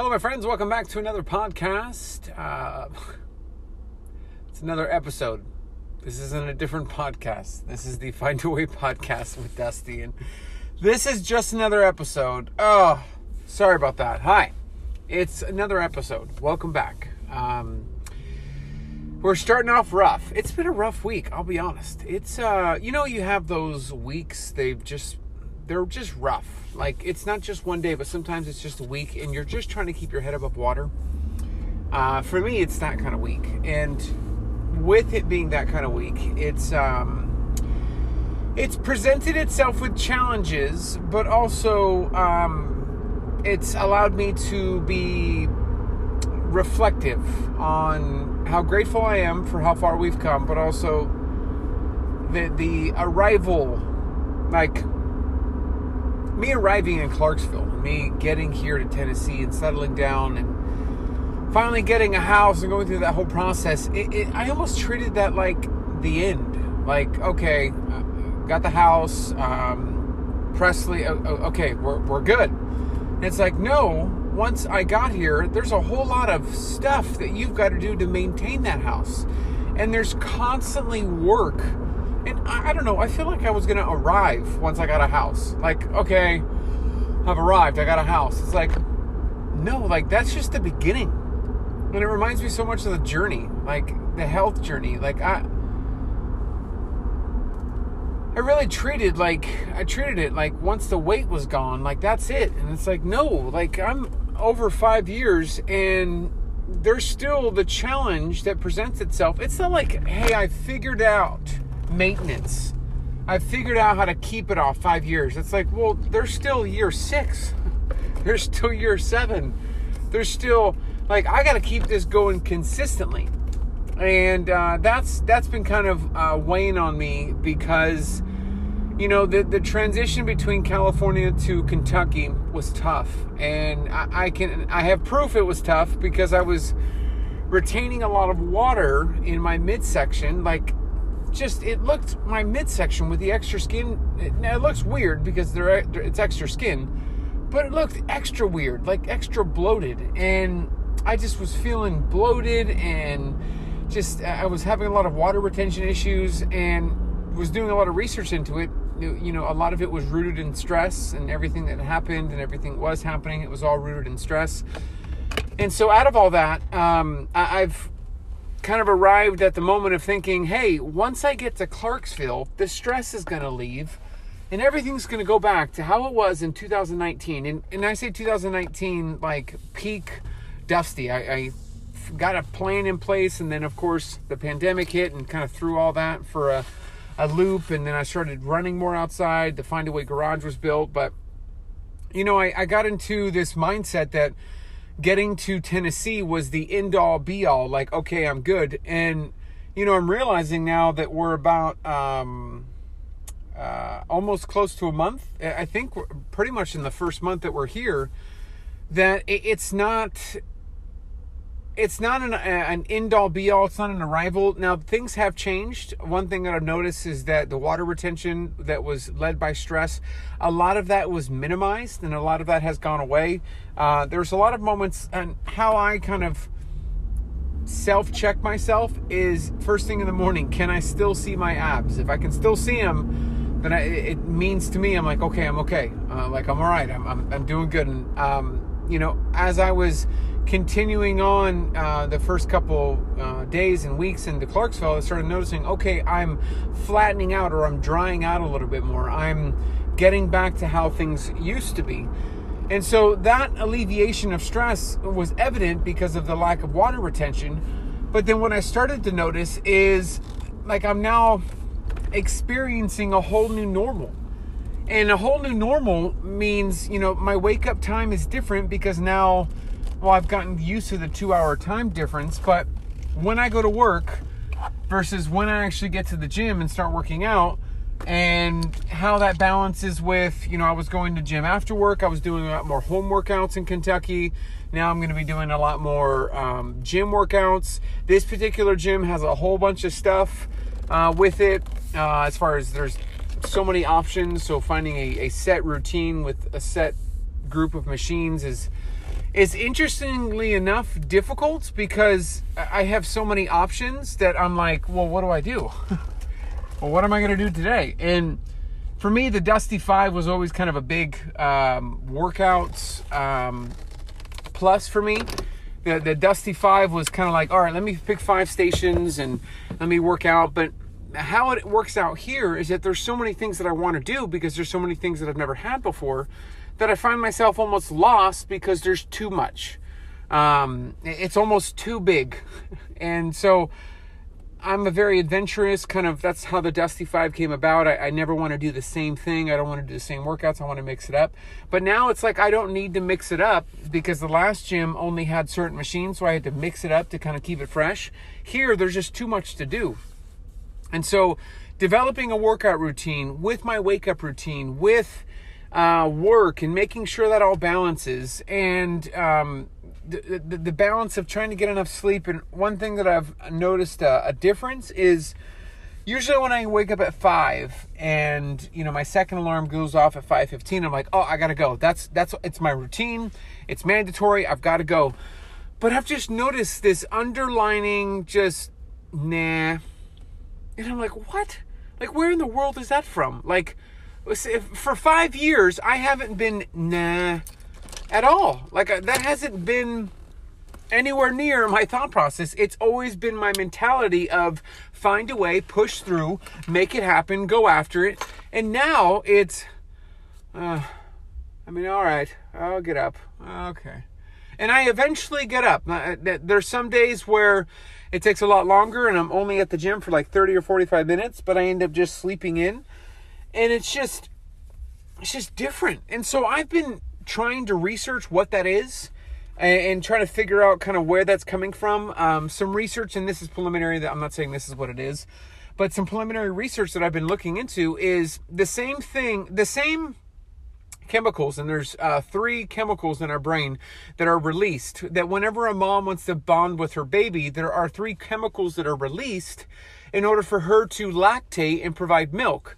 Hello, my friends. Welcome back to another podcast. Uh, it's another episode. This isn't a different podcast. This is the Find a Way podcast with Dusty, and this is just another episode. Oh, sorry about that. Hi, it's another episode. Welcome back. Um, we're starting off rough. It's been a rough week. I'll be honest. It's uh, you know, you have those weeks. They've just they're just rough. Like it's not just one day, but sometimes it's just a week, and you're just trying to keep your head above water. Uh, for me, it's that kind of week, and with it being that kind of week, it's um, it's presented itself with challenges, but also um, it's allowed me to be reflective on how grateful I am for how far we've come, but also the the arrival, like me arriving in Clarksville, me getting here to Tennessee and settling down and finally getting a house and going through that whole process, it, it, I almost treated that like the end. Like, okay, uh, got the house, um, Presley, okay, we're, we're good. And it's like, no, once I got here, there's a whole lot of stuff that you've got to do to maintain that house. And there's constantly work and I, I don't know, I feel like I was gonna arrive once I got a house. Like, okay, I've arrived, I got a house. It's like, no, like that's just the beginning. And it reminds me so much of the journey, like the health journey. Like I I really treated like I treated it like once the weight was gone, like that's it. And it's like, no, like I'm over five years and there's still the challenge that presents itself. It's not like, hey, I figured out maintenance. I've figured out how to keep it off five years. It's like, well, there's still year six. There's still year seven. There's still like I got to keep this going consistently, and uh, that's that's been kind of uh, weighing on me because you know the the transition between California to Kentucky was tough, and I, I can I have proof it was tough because I was retaining a lot of water in my midsection, like just it looked my midsection with the extra skin. It, it looks weird because they're, it's extra skin, but it looked extra weird, like extra bloated, and I just was feeling bloated and just I was having a lot of water retention issues and was doing a lot of research into it. You know, a lot of it was rooted in stress and everything that happened and everything was happening. It was all rooted in stress. And so, out of all that, um, I, I've kind of arrived at the moment of thinking, hey, once I get to Clarksville, the stress is going to leave and everything's going to go back to how it was in 2019. And, and I say 2019 like peak Dusty. I, I got a plan in place, and then, of course, the pandemic hit and kind of threw all that for a, a loop. And then I started running more outside. The Find a Way garage was built. But, you know, I, I got into this mindset that getting to Tennessee was the end all be all. Like, okay, I'm good. And, you know, I'm realizing now that we're about um, uh, almost close to a month. I think pretty much in the first month that we're here, that it's not it's not an, an end all be all. It's not an arrival. Now things have changed. One thing that I've noticed is that the water retention that was led by stress, a lot of that was minimized, and a lot of that has gone away. Uh, there's a lot of moments, and how I kind of self check myself is first thing in the morning. Can I still see my abs? If I can still see them, then I, it means to me I'm like okay, I'm okay. Uh, like I'm all right. I'm I'm, I'm doing good. And um, you know, as I was continuing on uh, the first couple uh, days and weeks into Clarksville, I started noticing, okay, I'm flattening out or I'm drying out a little bit more. I'm getting back to how things used to be. And so that alleviation of stress was evident because of the lack of water retention. But then what I started to notice is like I'm now experiencing a whole new normal. And a whole new normal means, you know, my wake up time is different because now well, I've gotten used to the two hour time difference, but when I go to work versus when I actually get to the gym and start working out, and how that balances with, you know, I was going to gym after work, I was doing a lot more home workouts in Kentucky. Now I'm going to be doing a lot more um, gym workouts. This particular gym has a whole bunch of stuff uh, with it uh, as far as there's so many options. So finding a, a set routine with a set group of machines is is interestingly enough difficult because I have so many options that I'm like, well, what do I do? well, what am I going to do today? And for me, the Dusty Five was always kind of a big um, workout um, plus for me. The, the Dusty Five was kind of like, all right, let me pick five stations and let me work out. But how it works out here is that there's so many things that I want to do because there's so many things that I've never had before that I find myself almost lost because there's too much. Um, it's almost too big. And so I'm a very adventurous kind of, that's how the Dusty Five came about. I, I never want to do the same thing. I don't want to do the same workouts. I want to mix it up. But now it's like I don't need to mix it up because the last gym only had certain machines. So I had to mix it up to kind of keep it fresh. Here, there's just too much to do. And so developing a workout routine with my wake up routine, with uh, work and making sure that all balances and um, the, the, the, balance of trying to get enough sleep. And one thing that I've noticed a, a difference is usually when I wake up at five and you know my second alarm goes off at five fifteen, I'm like, oh, I gotta go. That's that's it's my routine. It's mandatory. I've got to go. But I've just noticed this underlining just nah, and I'm like, what? Like, where in the world is that from? Like, for five years, I haven't been nah at all. Like uh, that hasn't been anywhere near my thought process. It's always been my mentality of find a way, push through, make it happen, go after it. And now it's, uh, I mean, all right, I'll get up. Okay. And I eventually get up. Uh, there's some days where it takes a lot longer and I'm only at the gym for like 30 or 45 minutes, but I end up just sleeping in and it's just it's just different. And so I've been trying to research what that is and, and trying to figure out kind of where that's coming from. Um, some research, and this is preliminary. That I'm not saying this is what it is, but some preliminary research that I've been looking into is the same thing, the same chemicals and there's uh, three chemicals in our brain that are released that whenever a mom wants to bond with her baby there are three chemicals that are released in order for her to lactate and provide milk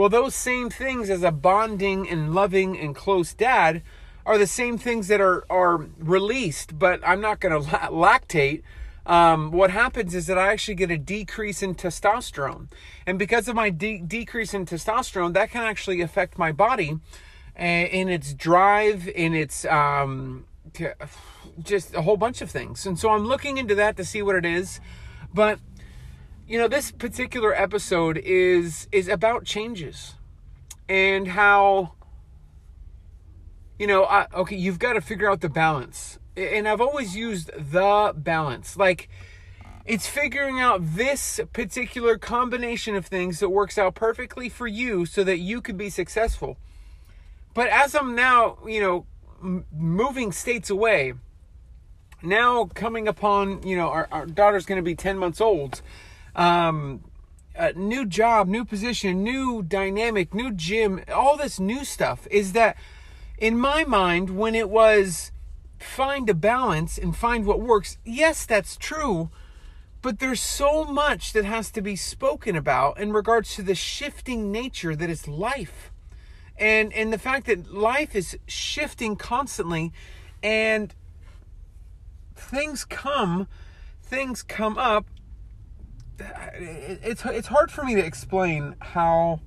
well, those same things as a bonding and loving and close dad are the same things that are are released, but I'm not going to lactate. Um, what happens is that I actually get a decrease in testosterone, and because of my de- decrease in testosterone, that can actually affect my body in its drive, in its um, just a whole bunch of things. And so I'm looking into that to see what it is, but you know this particular episode is is about changes and how you know I, okay you've got to figure out the balance. And i've always used the balance. Like it's figuring out this particular combination of things that works out perfectly for you so that you can be successful. But as i'm now you know m- moving states away now coming upon you know our, our daughter's going to be 10 months old um, a new job, new position, new dynamic, new gym, all this new stuff is that in my mind, when it was find a balance and find what works, yes, that's true. But there's so much that has to be spoken about in regards to the shifting nature that is life. And and the fact that life is shifting constantly and things come things come up it's it's hard for me to explain how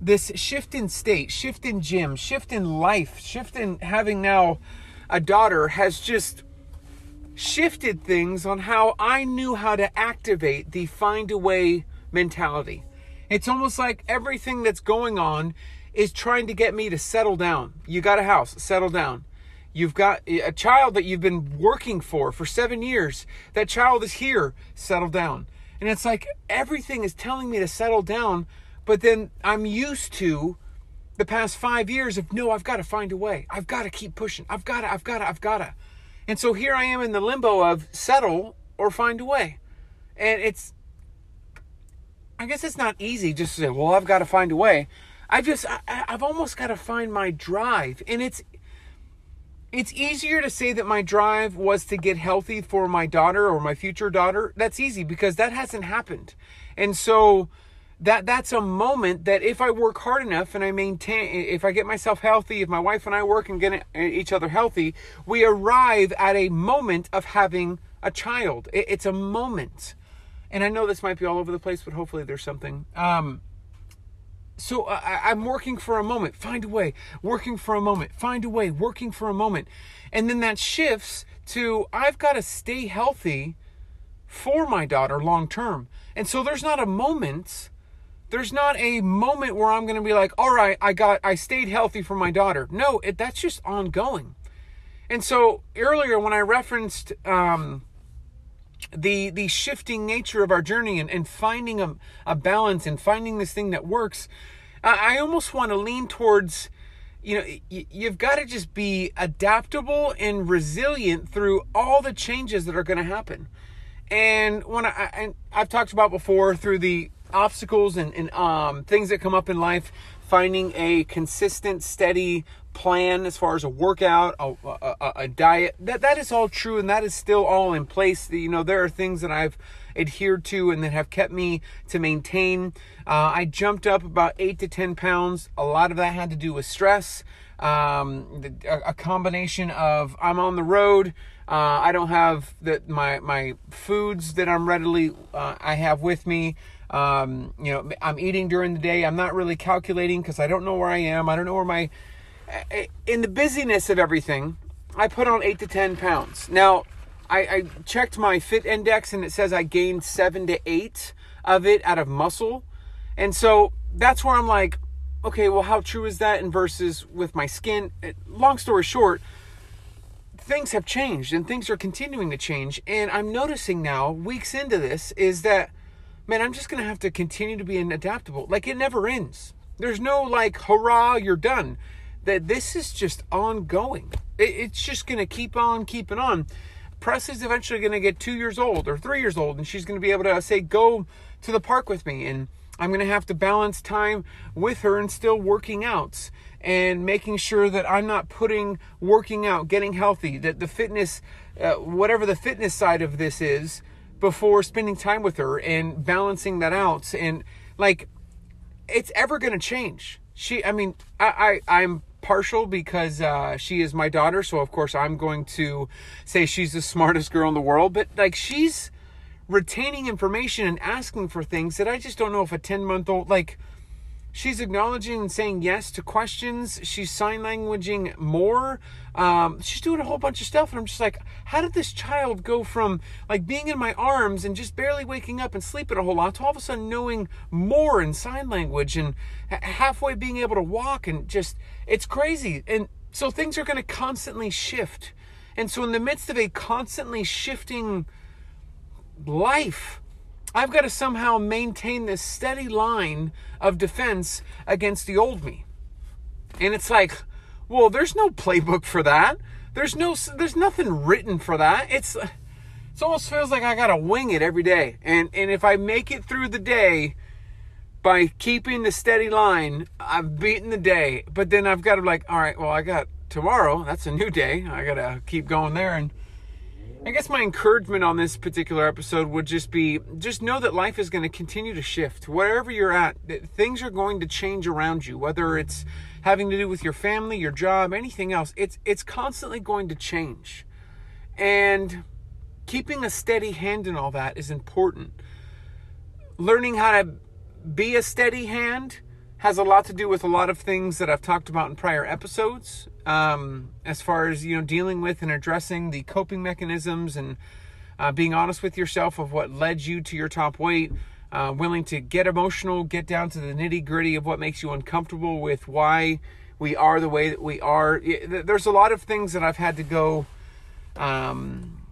this shift in state, shift in gym, shift in life, shift in having now a daughter has just shifted things on how I knew how to activate the find a way mentality. It's almost like everything that's going on is trying to get me to settle down. You got a house, settle down. You've got a child that you've been working for for seven years. That child is here, settle down. And it's like everything is telling me to settle down, but then I'm used to the past five years of no, I've got to find a way. I've got to keep pushing. I've got to, I've got to, I've got to. And so here I am in the limbo of settle or find a way. And it's, I guess it's not easy just to say, well, I've got to find a way. I just, I, I've almost got to find my drive. And it's, it's easier to say that my drive was to get healthy for my daughter or my future daughter. That's easy because that hasn't happened. And so that that's a moment that if I work hard enough and I maintain, if I get myself healthy, if my wife and I work and get each other healthy, we arrive at a moment of having a child. It's a moment. And I know this might be all over the place, but hopefully there's something. Um, so I, I'm working for a moment, find a way, working for a moment, find a way, working for a moment. And then that shifts to I've got to stay healthy for my daughter long term. And so there's not a moment there's not a moment where I'm going to be like, all right, I got, I stayed healthy for my daughter. No, it, that's just ongoing. And so earlier when I referenced um, the the shifting nature of our journey and, and finding a, a balance and finding this thing that works, I, I almost want to lean towards, you know, y- you've got to just be adaptable and resilient through all the changes that are going to happen. And when I, I've talked about before through the obstacles and, and um, things that come up in life, finding a consistent, steady plan as far as a workout, a, a, a, diet, that, that is all true and that is still all in place. You know, there are things that I've adhered to and that have kept me to maintain. Uh, I jumped up about eight to 10 pounds. A lot of that had to do with stress. Um, a, a combination of I'm on the road, uh, I don't have the, my my foods that I'm readily uh, I have with me. Um, you know, I'm eating during the day. I'm not really calculating because I don't know where I am. I don't know where my. In the busyness of everything, I put on eight to 10 pounds. Now, I, I checked my fit index and it says I gained seven to eight of it out of muscle. And so that's where I'm like, okay, well, how true is that? And versus with my skin. Long story short, things have changed and things are continuing to change. And I'm noticing now, weeks into this, is that man, I'm just going to have to continue to be adaptable. Like it never ends. There's no like, hurrah, you're done. That this is just ongoing. it's just going to keep on keeping on. Presley's eventually going to get two years old or three years old, and she's going to be able to say, go to the park with me. And I'm going to have to balance time with her and still working out and making sure that I'm not putting working out, getting healthy, that the fitness, uh, whatever the fitness side of this is, before spending time with her and balancing that out. And like, it's ever going to change. She, I mean, I, I, I'm partial because uh, she is my daughter. So, of course, I'm going to say she's the smartest girl in the world. But like, she's retaining information and asking for things that I just don't know if a 10 month old, like, she's acknowledging and saying yes to questions. She's sign languaging more. Um, she's doing a whole bunch of stuff, and I'm just like, how did this child go from like being in my arms and just barely waking up and sleeping a whole lot to all of a sudden knowing more in sign language and halfway being able to walk and just it's crazy. And so things are going to constantly shift. And so in the midst of a constantly shifting life, I've got to somehow maintain this steady line of defense against the old me. And it's like, well, there's no playbook for that. There's no there's nothing written for that. It's it almost feels like I got to wing it every day. And and if I make it through the day by keeping the steady line, I've beaten the day. But then I've got to like, all right, well, I got tomorrow. That's a new day. I got to keep going there and I guess my encouragement on this particular episode would just be just know that life is going to continue to shift. Wherever you're at, things are going to change around you, whether it's having to do with your family, your job, anything else. It's it's constantly going to change. And keeping a steady hand in all that is important. Learning how to be a steady hand has a lot to do with a lot of things that I've talked about in prior episodes. Um, as far as you know, dealing with and addressing the coping mechanisms and uh, being honest with yourself of what led you to your top weight. Uh, willing to get emotional, get down to the nitty gritty of what makes you uncomfortable with why we are the way that we are. There's a lot of things that I've had to go, um,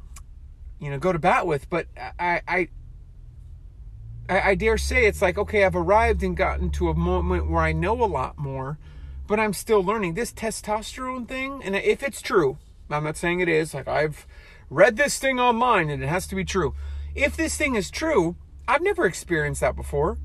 you know, go to bat with, but I, I I, I dare say it's like, okay, I've arrived and gotten to a moment where I know a lot more, but I'm still learning. This testosterone thing, and if it's true, I'm not saying it is, like I've read this thing online and it has to be true. If this thing is true, I've never experienced that before.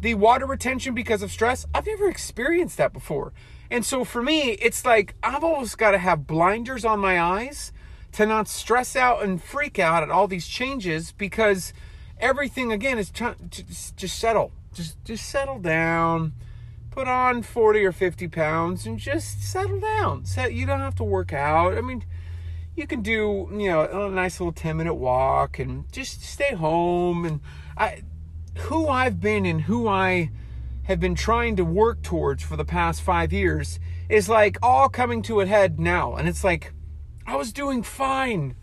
The water retention because of stress, I've never experienced that before. And so for me, it's like I've always got to have blinders on my eyes to not stress out and freak out at all these changes because everything again is to, to just settle, Just just settle down. Put on 40 or 50 pounds and just settle down. Set you don't have to work out. I mean, you can do, you know, a nice little 10 minute walk and just stay home and I who I've been and who I have been trying to work towards for the past 5 years is like all coming to a head now and it's like I was doing fine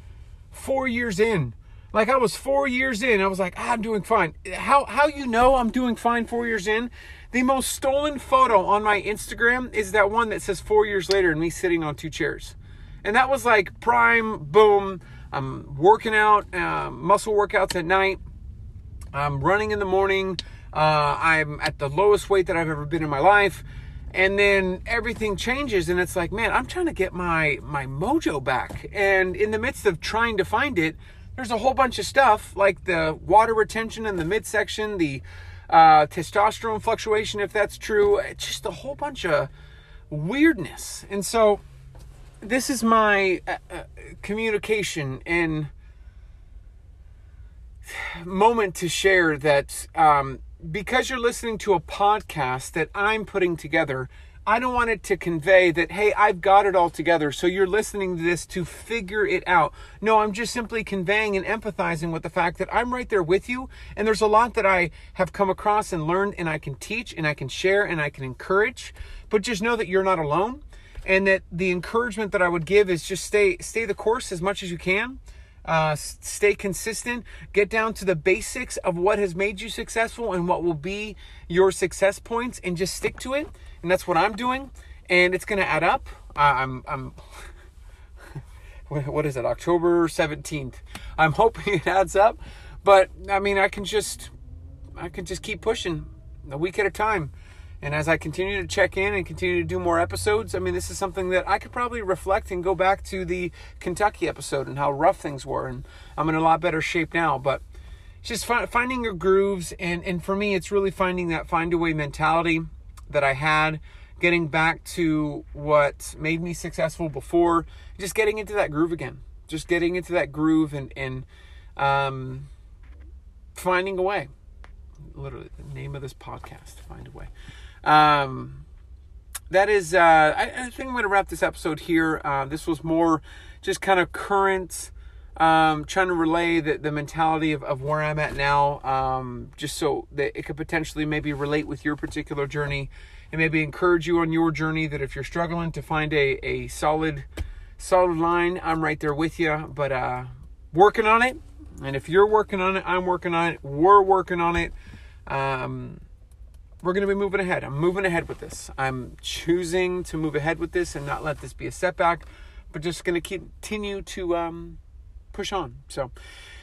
4 years in like I was four years in, I was like, ah, I'm doing fine. How how you know I'm doing fine four years in? The most stolen photo on my Instagram is that one that says four years later and me sitting on two chairs, and that was like prime boom. I'm working out, uh, muscle workouts at night. I'm running in the morning. Uh, I'm at the lowest weight that I've ever been in my life and then everything changes and it's like man i'm trying to get my my mojo back and in the midst of trying to find it there's a whole bunch of stuff like the water retention in the midsection, the uh, testosterone fluctuation, if that's true. It's just a whole bunch of weirdness. And so, this is my uh, uh, communication and moment to share that um, because you're listening to a podcast that I'm putting together I don't want it to convey that, hey, I've got it all together. So you're listening to this to figure it out. No, I'm just simply conveying and empathizing with the fact that I'm right there with you. And there's a lot that I have come across and learned and I can teach and I can share and I can encourage. But just know that you're not alone. And that the encouragement that I would give is just stay stay the course as much as you can. Uh, stay consistent, get down to the basics of what has made you successful and what will be your success points, and just stick to it and that's what I'm doing, and it's to add up. I'm I'm what is it? October 17th. I'm hoping it adds up, but I mean, I can just I can just keep pushing a week at a time. And as I continue to check in and continue to do more episodes, I mean, this is something that I could probably reflect and go back to the Kentucky episode and how rough things were. And I'm in a lot better shape now. But just finding your grooves. And, and for me, it's really finding that find a way mentality that I had, getting back to what made me successful before, just getting into that groove again, just getting into that groove and and um, finding a way. Literally, the name of this podcast, find a way. Um, that is, uh, I, I, think I'm going to wrap this episode here. Uh, this was more just kind of current um, trying to relay the, the mentality of, of where I'm at now, um, just so that it could potentially maybe relate with your particular journey and maybe encourage you on your journey that if you're struggling to find a, a solid, solid line, I'm right there with you, but, uh, working on it. And if you're working on it, I'm working on it. We're working on it. Um, we're going to be moving ahead. I'm moving ahead with this. I'm choosing to move ahead with this and not let this be a setback, but just going to continue to, um, push on. So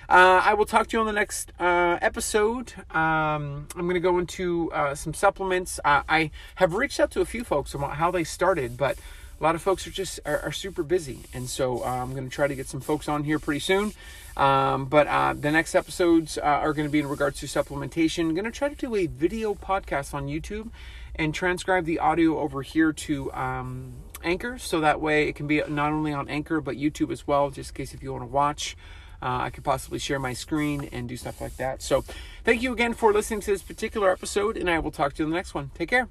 uh, I will talk to you on the next uh, episode. Um, I'm going to go into uh, some supplements. I have reached out to a few folks about how they started, but a lot of folks are just are, are super busy, and so uh, I'm going to try to get some folks on here pretty soon. Um, but uh, the next episodes uh, are going to be in regards to supplementation. I'm going to try to do a video podcast on YouTube and transcribe the audio over here to um, Anchor, so that way it can be not only on Anchor but YouTube as well, just in case if you want to watch. Uh, I could possibly share my screen and do stuff like that. So, thank you again for listening to this particular episode, and I will talk to you in the next one. Take care.